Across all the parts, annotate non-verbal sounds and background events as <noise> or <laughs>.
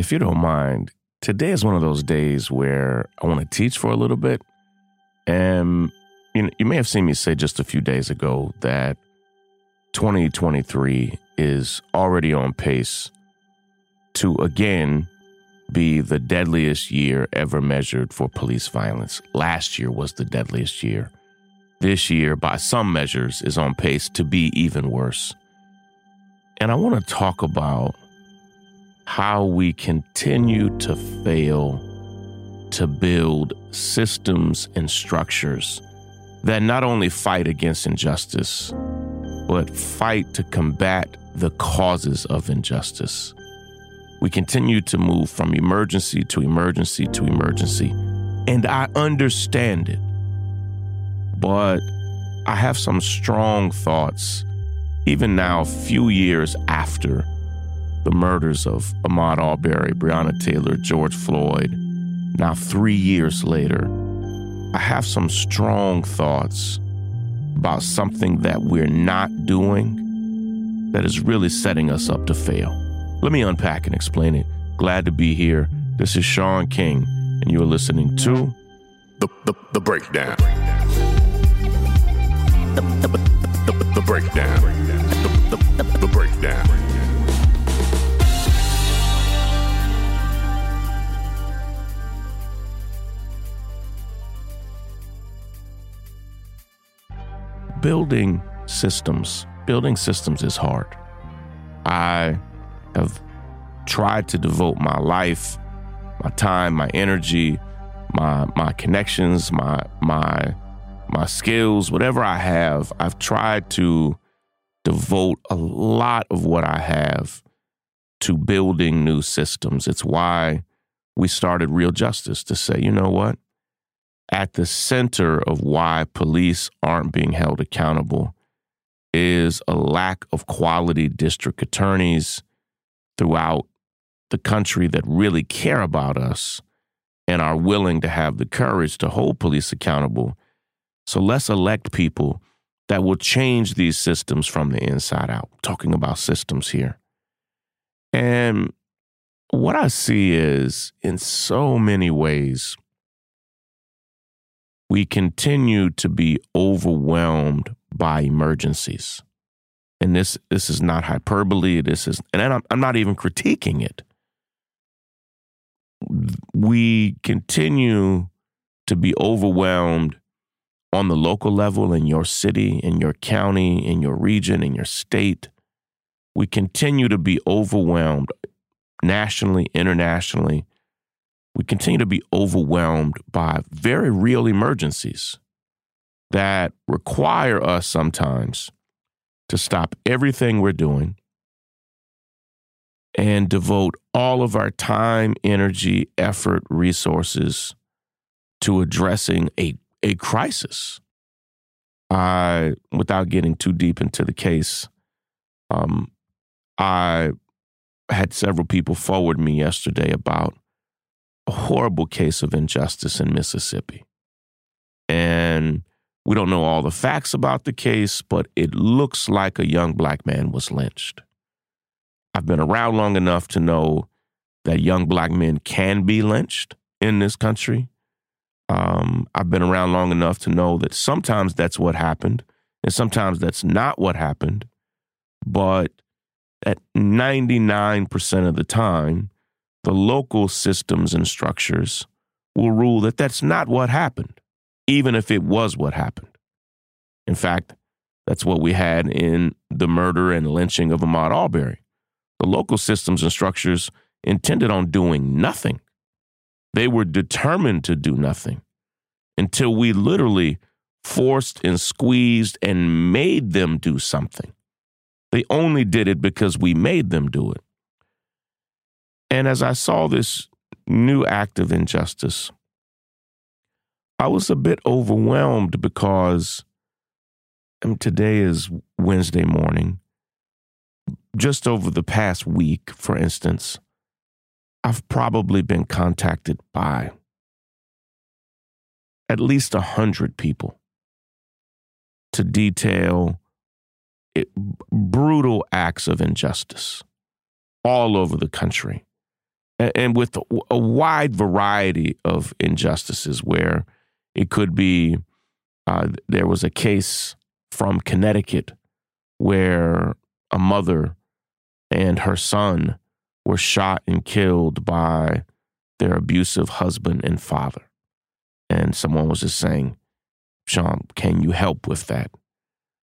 if you don't mind, today is one of those days where I want to teach for a little bit. And you, know, you may have seen me say just a few days ago that 2023 is already on pace to again be the deadliest year ever measured for police violence. Last year was the deadliest year. This year, by some measures, is on pace to be even worse. And I want to talk about how we continue to fail to build systems and structures that not only fight against injustice, but fight to combat the causes of injustice. We continue to move from emergency to emergency to emergency, and I understand it. But I have some strong thoughts, even now, a few years after the murders of Ahmaud Arbery, Breonna Taylor, George Floyd, now three years later, I have some strong thoughts about something that we're not doing that is really setting us up to fail. Let me unpack and explain it. Glad to be here. This is Shaun King, and you're listening to The, the, the Breakdown. The, the, the, the Breakdown. The, the, the, the Breakdown. Building systems. Building systems is hard. I have tried to devote my life, my time, my energy, my my connections, my my my skills, whatever I have, I've tried to devote a lot of what I have to building new systems. It's why we started Real Justice to say, you know what? At the center of why police aren't being held accountable is a lack of quality district attorneys throughout the country that really care about us and are willing to have the courage to hold police accountable. So let's elect people that will change these systems from the inside out. talking about systems here. And what I see is in so many ways, we continue to be overwhelmed by emergencies and this this is not hyperbole. This is, and I'm, I'm not even critiquing it. We continue to be overwhelmed on the local level in your city, in your county, in your region, in your state. We continue to be overwhelmed nationally, internationally. We continue to be overwhelmed by very real emergencies that require us sometimes to stop everything we're doing and devote all of our time, energy, effort, resources to addressing a, a crisis. I, without getting too deep into the case, um, I had several people forward me yesterday about a horrible case of injustice in Mississippi. And we don't know all the facts about the case, but it looks like a young black man was lynched. I've been around long enough to know that young black men can be lynched in this country. Um, I've been around long enough to know that sometimes that's what happened, and sometimes that's not what happened. But at 99% of the time, the local systems and structures will rule that that's not what happened even if it was what happened. In fact, that's what we had in the murder and lynching of Ahmaud Arbery. The local systems and structures intended on doing nothing. They were determined to do nothing until we literally forced and squeezed and made them do something. They only did it because we made them do it. And as I saw this new act of injustice, I was a bit overwhelmed because um, today is Wednesday morning. Just over the past week, for instance, I've probably been contacted by at least a hundred people to detail it, brutal acts of injustice all over the country. And with a wide variety of injustices where it could be uh, there was a case from Connecticut where a mother and her son were shot and killed by their abusive husband and father. And someone was just saying, Shaun, can you help with that?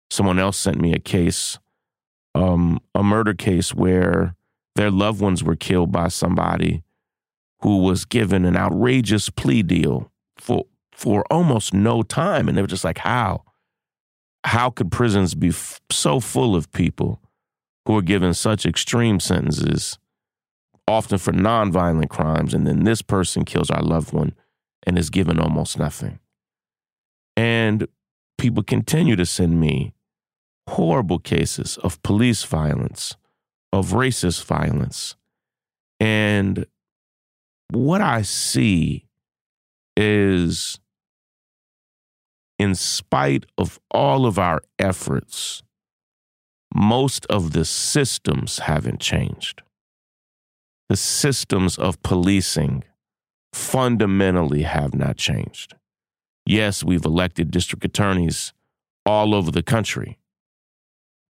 Someone else sent me a case, um, a murder case where their loved ones were killed by somebody who was given an outrageous plea deal for for almost no time, and they were just like, "How? How could prisons be f- so full of people who are given such extreme sentences, often for nonviolent crimes, and then this person kills our loved one and is given almost nothing?" And people continue to send me horrible cases of police violence, of racist violence. And what I see is, in spite of all of our efforts, most of the systems haven't changed. The systems of policing fundamentally have not changed. Yes, we've elected district attorneys all over the country,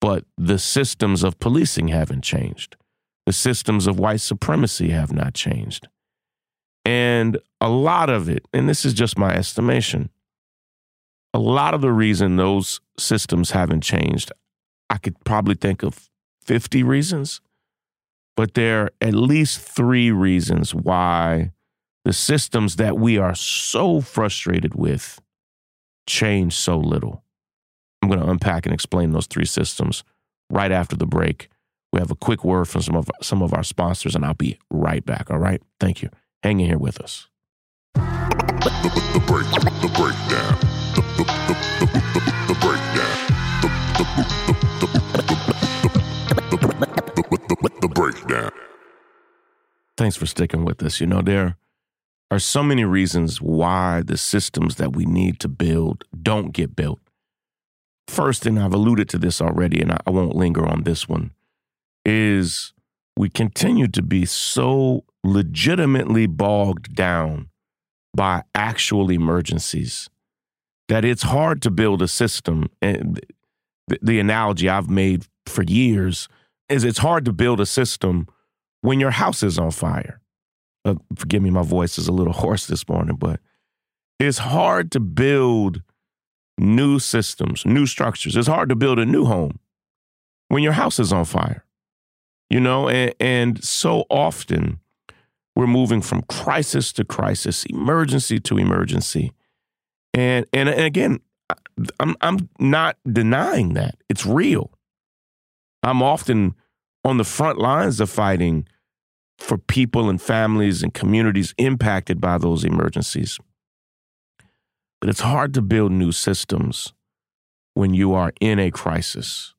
but the systems of policing haven't changed. The systems of white supremacy have not changed. And a lot of it, and this is just my estimation, a lot of the reason those systems haven't changed, I could probably think of 50 reasons, but there are at least three reasons why the systems that we are so frustrated with change so little. I'm going to unpack and explain those three systems right after the break. We have a quick word from some of some of our sponsors, and I'll be right back. All right, thank you. Hang in here with us. The, the break, the breakdown, the, the, the, the, the breakdown, the, the breakdown. Thanks for sticking with us. You know, there are so many reasons why the systems that we need to build don't get built. First, and I've alluded to this already, and I won't linger on this one, is we continue to be so legitimately bogged down by actual emergencies that it's hard to build a system. And the, analogy I've made for years is it's hard to build a system when your house is on fire uh, forgive me, my voice is a little <laughs> hoarse this morning, but it's hard to build new systems, new structures. It's hard to build a new home when your house is on fire, you know, and, and so often we're moving from crisis to crisis, emergency to emergency. And, and, and again, I'm, I'm not denying that. It's real. I'm often on the front lines of fighting for people and families and communities impacted by those emergencies. But it's hard to build new systems when you are in a crisis.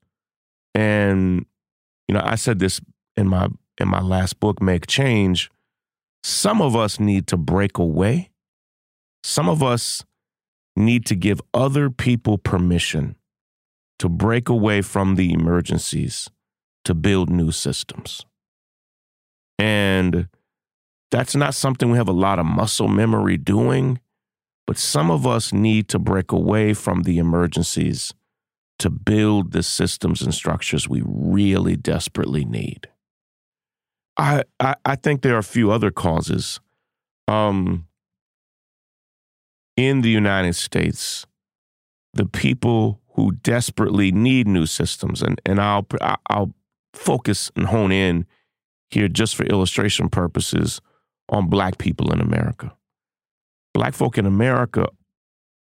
And you know, I said this in my in my last book Make Change, some of us need to break away. Some of us need to give other people permission to break away from the emergencies to build new systems. And that's not something we have a lot of muscle memory doing, but some of us need to break away from the emergencies to build the systems and structures we really desperately need. I, I, I think there are a few other causes. Um, in the United States, the people who desperately need new systems, and, and I'll, I'll focus and hone in here just for illustration purposes on black people in America. Black folk in America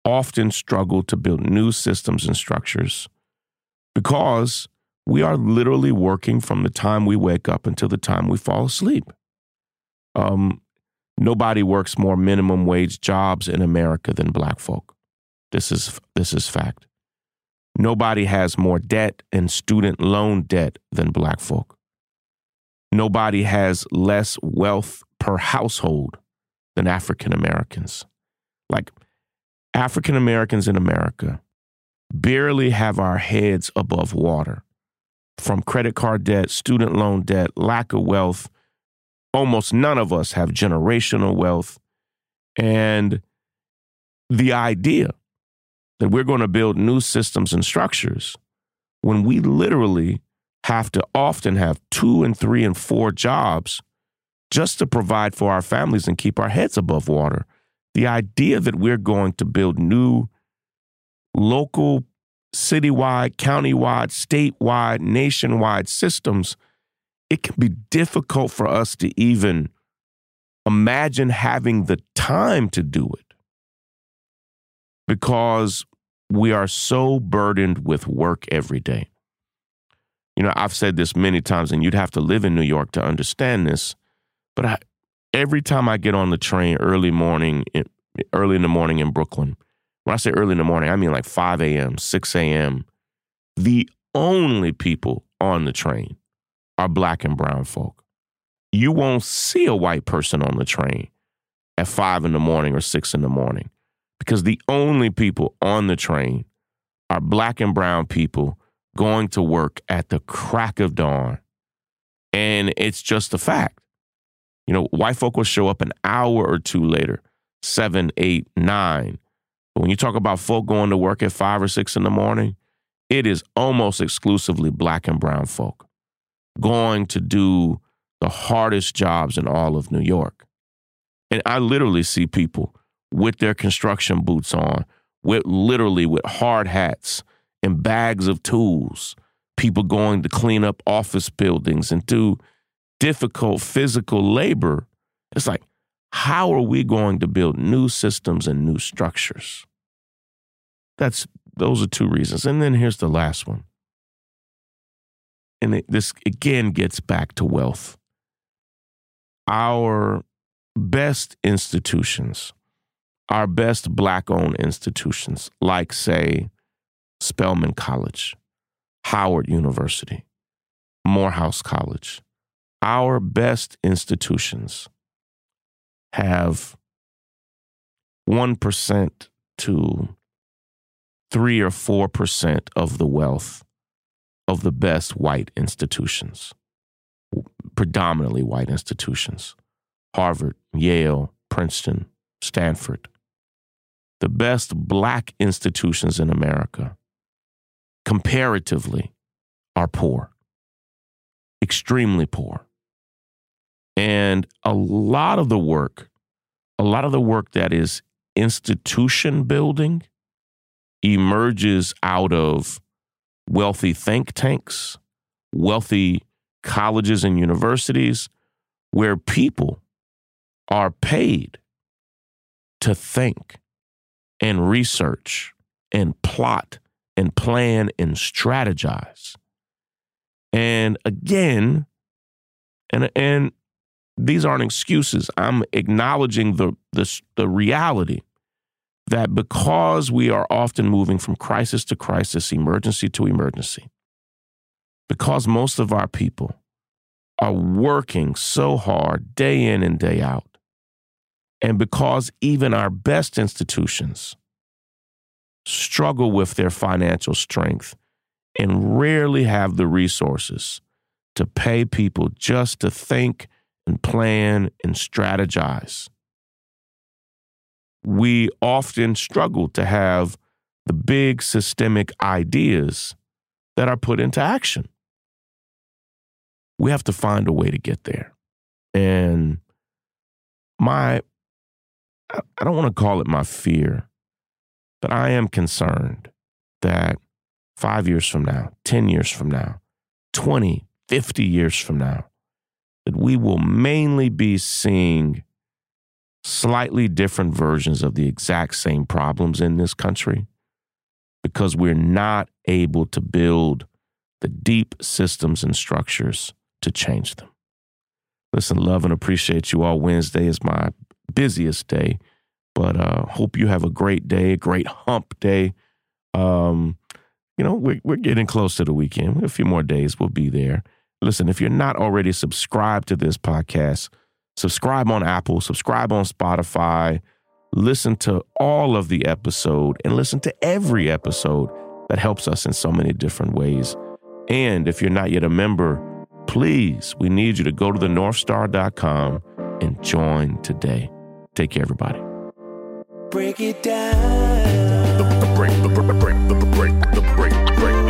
often struggle to build new systems and structures because we are literally working from the time we wake up until the time we fall asleep. Um, nobody works more minimum wage jobs in America than black folk. This is this is fact. Nobody has more debt and student loan debt than black folk nobody has less wealth per household than African Americans. Like African Americans in America barely have our heads above water from credit card debt, student loan debt, lack of wealth, almost none of us have generational wealth. And the idea that we're going to build new systems and structures when we literally have to often have two and three and four jobs just to provide for our families and keep our heads above water. The idea that we're going to build new local, citywide, countywide, statewide, nationwide systems, it can be difficult for us to even imagine having the time to do it because we are so burdened with work every day. You know, I've said this many times, and you'd have to live in New York to understand this. But I, every time I get on the train early morning, early in the morning in Brooklyn, when I say early in the morning, I mean like 5 a.m., 6 a.m., the only people on the train are black and brown folk. You won't see a white person on the train at 5 in the morning or 6 in the morning because the only people on the train are black and brown people going to work at the crack of dawn. And it's just a fact. You know, white folk will show up an hour or two later, seven, eight, nine. But when you talk about folk going to work at five or six in the morning, it is almost exclusively black and brown folk going to do the hardest jobs in all of New York. And I literally see people with their construction boots on, with literally with hard hats, and bags of tools, people going to clean up office buildings and do difficult physical labor. It's like, how are we going to build new systems and new structures? That's those are two reasons. And then here's the last one. And it, this again gets back to wealth. Our best institutions, our best black owned institutions, like, say, Spelman College, Howard University, Morehouse College. Our best institutions have 1% to 3 or 4% of the wealth of the best white institutions, predominantly white institutions Harvard, Yale, Princeton, Stanford. The best black institutions in America comparatively are poor, extremely poor. And a lot of the work, a lot of the work that is institution building emerges out of wealthy think tanks, wealthy colleges and universities, where people are paid to think and research and plot and plan and strategize. And again, and and these aren't excuses. I'm acknowledging the the, the reality that because we are often moving from crisis to crisis, emergency to emergency, because most of our people are working so hard day in and day out, and because even our best institutions struggle with their financial strength and rarely have the resources to pay people just to think and plan and strategize. We often struggle to have the big systemic ideas that are put into action. We have to find a way to get there. And my, I don't want to call it my fear, but I am concerned that five years from now, 10 years from now, 20, 50 years from now, that we will mainly be seeing slightly different versions of the exact same problems in this country because we're not able to build the deep systems and structures to change them. Listen, love and appreciate you all. Wednesday is my busiest day. But uh, hope you have a great day, a great hump day. Um, you know, we're, we're getting close to the weekend. A few more days, we'll be there. Listen, if you're not already subscribed to this podcast, subscribe on Apple, subscribe on Spotify, listen to all of the episode, and listen to every episode that helps us in so many different ways. And if you're not yet a member, please, we need you to go to the northstar.com and join today. Take care, everybody. Break it down. The, the break, the, the break, the, the break, the break, the breakdown.